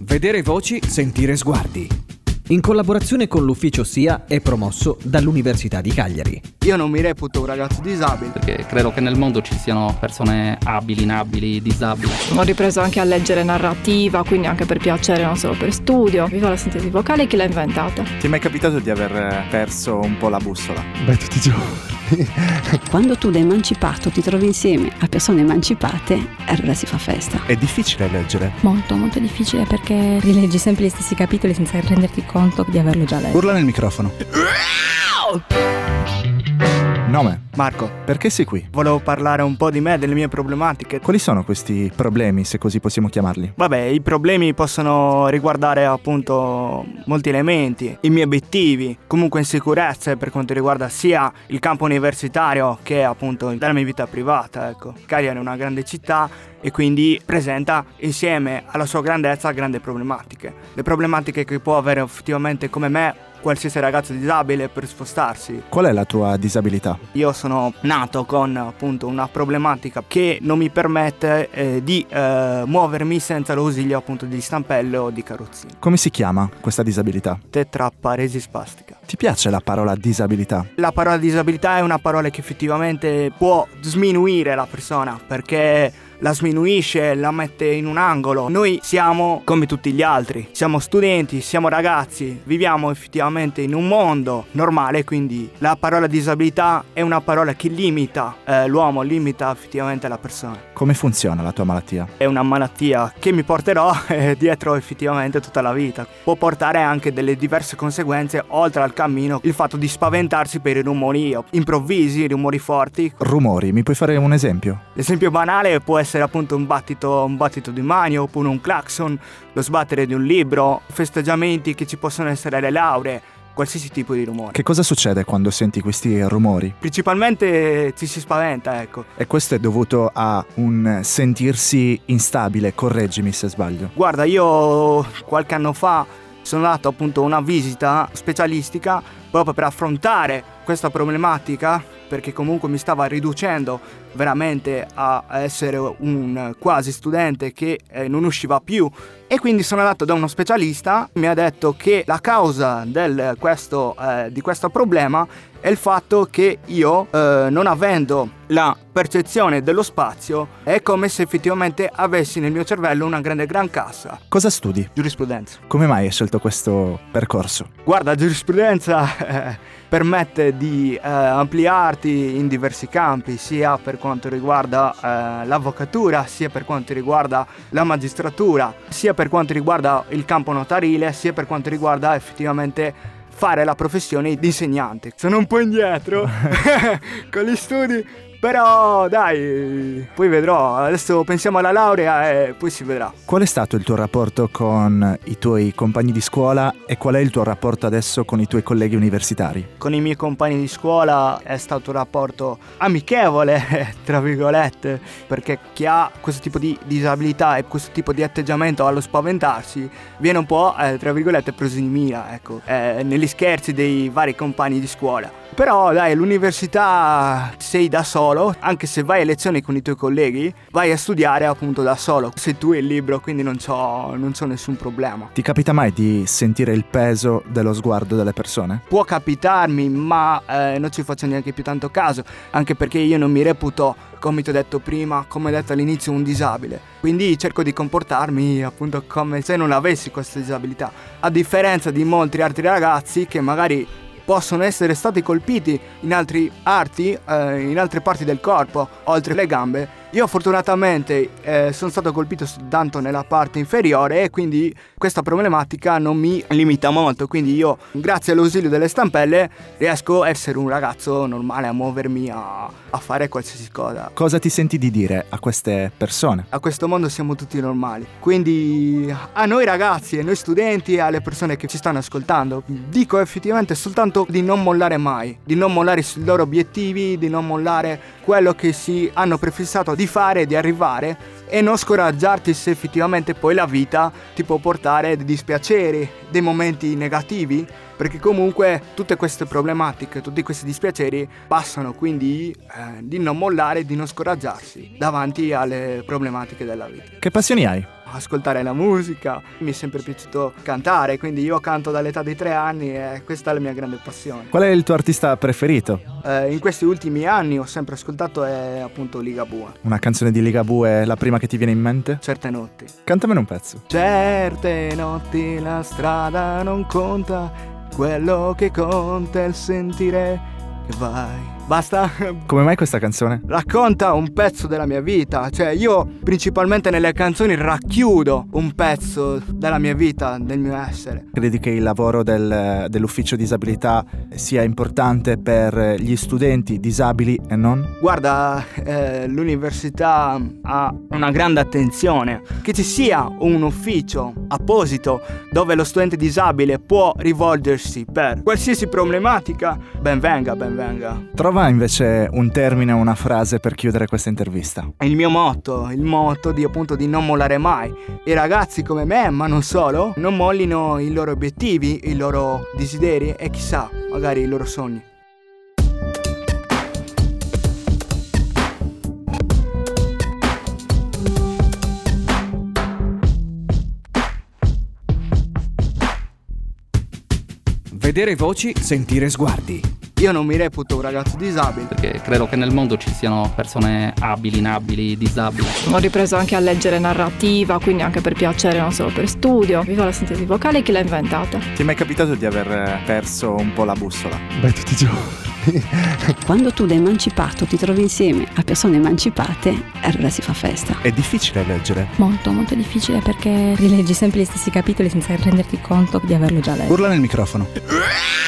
Vedere voci, sentire sguardi. In collaborazione con l'ufficio SIA è promosso dall'Università di Cagliari. Io non mi reputo un ragazzo disabile. Perché credo che nel mondo ci siano persone abili, inabili, disabili. Ho ripreso anche a leggere narrativa, quindi anche per piacere, non solo per studio. Viva la sintesi vocale, chi l'ha inventata? Ti è mai capitato di aver perso un po' la bussola? Beh, tutti i giorni. Quando tu da emancipato ti trovi insieme a persone emancipate, allora si fa festa. È difficile leggere? Molto, molto difficile perché rileggi sempre gli stessi capitoli senza renderti conto di averlo già letto. Urla nel microfono. Nome? Marco, Perché sei qui? volevo parlare un po' di me, delle mie problematiche. Quali sono questi problemi, se così possiamo chiamarli? Vabbè, i problemi possono riguardare appunto molti elementi, i miei obiettivi, comunque insicurezze per quanto riguarda sia il campo universitario che appunto la mia vita privata, ecco. Cagliari è una grande città e quindi presenta insieme alla sua grandezza grandi problematiche. Le problematiche che può avere effettivamente come me qualsiasi ragazzo disabile per spostarsi. Qual è la tua disabilità? Io sono nato con appunto una problematica che non mi permette eh, di eh, muovermi senza l'ausilio appunto di stampello o di carrozzina. Come si chiama questa disabilità? Tetraparesi spastica. Ti piace la parola disabilità? La parola disabilità è una parola che effettivamente può sminuire la persona perché la sminuisce, la mette in un angolo. Noi siamo come tutti gli altri, siamo studenti, siamo ragazzi, viviamo effettivamente in un mondo normale, quindi la parola disabilità è una parola che limita eh, l'uomo, limita effettivamente la persona. Come funziona la tua malattia? È una malattia che mi porterò eh, dietro effettivamente tutta la vita. Può portare anche delle diverse conseguenze oltre al cammino, il fatto di spaventarsi per i rumori improvvisi, i rumori forti. Rumori, mi puoi fare un esempio? L'esempio banale può essere appunto un battito, un battito di mano oppure un clacson, lo sbattere di un libro, festeggiamenti che ci possono essere alle lauree, qualsiasi tipo di rumore. Che cosa succede quando senti questi rumori? Principalmente ci si spaventa, ecco. E questo è dovuto a un sentirsi instabile, correggimi se sbaglio. Guarda, io qualche anno fa sono andato appunto a una visita specialistica proprio per affrontare questa problematica perché comunque mi stava riducendo veramente a essere un quasi studente che eh, non usciva più e quindi sono andato da uno specialista mi ha detto che la causa del, questo, eh, di questo problema è il fatto che io eh, non avendo la percezione dello spazio è come se effettivamente avessi nel mio cervello una grande gran cassa Cosa studi? giurisprudenza Come mai hai scelto questo percorso? Guarda, giurisprudenza eh, permette di eh, ampliarti in diversi campi, sia per quanto riguarda eh, l'avvocatura, sia per quanto riguarda la magistratura, sia per quanto riguarda il campo notarile, sia per quanto riguarda effettivamente fare la professione di insegnante. Sono un po' indietro con gli studi, però dai, poi vedrò. Adesso pensiamo alla laurea e poi si vedrà. Qual è stato il tuo rapporto con i tuoi compagni di scuola e qual è il tuo rapporto adesso con i tuoi colleghi universitari? Con i miei compagni di scuola è stato un rapporto amichevole, tra virgolette, perché chi ha questo tipo di disabilità e questo tipo di atteggiamento allo spaventarsi viene un po', eh, tra virgolette, preso di mira, ecco, eh, negli scherzi dei vari compagni di scuola. Però dai, all'università sei da solo, anche se vai a lezioni con i tuoi colleghi, vai a studiare appunto da solo. Sei tu il libro, quindi non c'ho, non c'ho nessun problema. Ti capita mai di sentire il peso dello sguardo delle persone? Può capitarmi, ma eh, non ci faccio neanche più tanto caso, anche perché io non mi reputo, come ti ho detto prima, come ho detto all'inizio, un disabile. Quindi cerco di comportarmi appunto come se non avessi questa disabilità. A differenza di molti altri ragazzi che magari possono essere stati colpiti in altri arti, eh, in altre parti del corpo, oltre le gambe. Io fortunatamente eh, sono stato colpito soltanto nella parte inferiore e quindi questa problematica non mi limita molto, quindi io grazie all'ausilio delle stampelle riesco a essere un ragazzo normale, a muovermi, a, a fare qualsiasi cosa. Cosa ti senti di dire a queste persone? A questo mondo siamo tutti normali, quindi a noi ragazzi, a noi studenti e alle persone che ci stanno ascoltando, dico effettivamente soltanto di non mollare mai, di non mollare sui loro obiettivi, di non mollare quello che si hanno prefissato di fare, di arrivare e non scoraggiarti se effettivamente poi la vita ti può portare dei dispiaceri, dei momenti negativi, perché comunque tutte queste problematiche, tutti questi dispiaceri passano, quindi eh, di non mollare, di non scoraggiarsi davanti alle problematiche della vita. Che passioni hai? Ascoltare la musica, mi è sempre piaciuto cantare, quindi io canto dall'età di tre anni e questa è la mia grande passione. Qual è il tuo artista preferito? Eh, in questi ultimi anni ho sempre ascoltato è appunto Ligabue, Una canzone di Ligabue è la prima che ti viene in mente? certe notti. Cantamene un pezzo. Certe notti la strada non conta, quello che conta è il sentire che vai. Basta? Come mai questa canzone? Racconta un pezzo della mia vita, cioè io principalmente nelle canzoni racchiudo un pezzo della mia vita, del mio essere. Credi che il lavoro del- dell'ufficio disabilità sia importante per gli studenti disabili e non? Guarda, eh, l'università ha una grande attenzione, che ci sia un ufficio apposito dove lo studente disabile può rivolgersi per qualsiasi problematica, ben venga, ben venga. Trova invece un termine una frase per chiudere questa intervista. Il mio motto, il motto di appunto di non mollare mai. I ragazzi come me, ma non solo, non mollino i loro obiettivi, i loro desideri e chissà, magari i loro sogni. Vedere voci, sentire sguardi. Io non mi reputo un ragazzo disabile. perché credo che nel mondo ci siano persone abili, inabili, disabili. Ho ripreso anche a leggere narrativa, quindi anche per piacere, non solo per studio. Viva la sintesi vocale, chi l'ha inventata? Ti è mai capitato di aver eh, perso un po' la bussola? Beh, tutti i giorni. Quando tu da emancipato ti trovi insieme a persone emancipate, allora si fa festa. È difficile leggere. Molto, molto difficile perché rileggi sempre gli stessi capitoli senza renderti conto di averlo già letto. Urla nel microfono.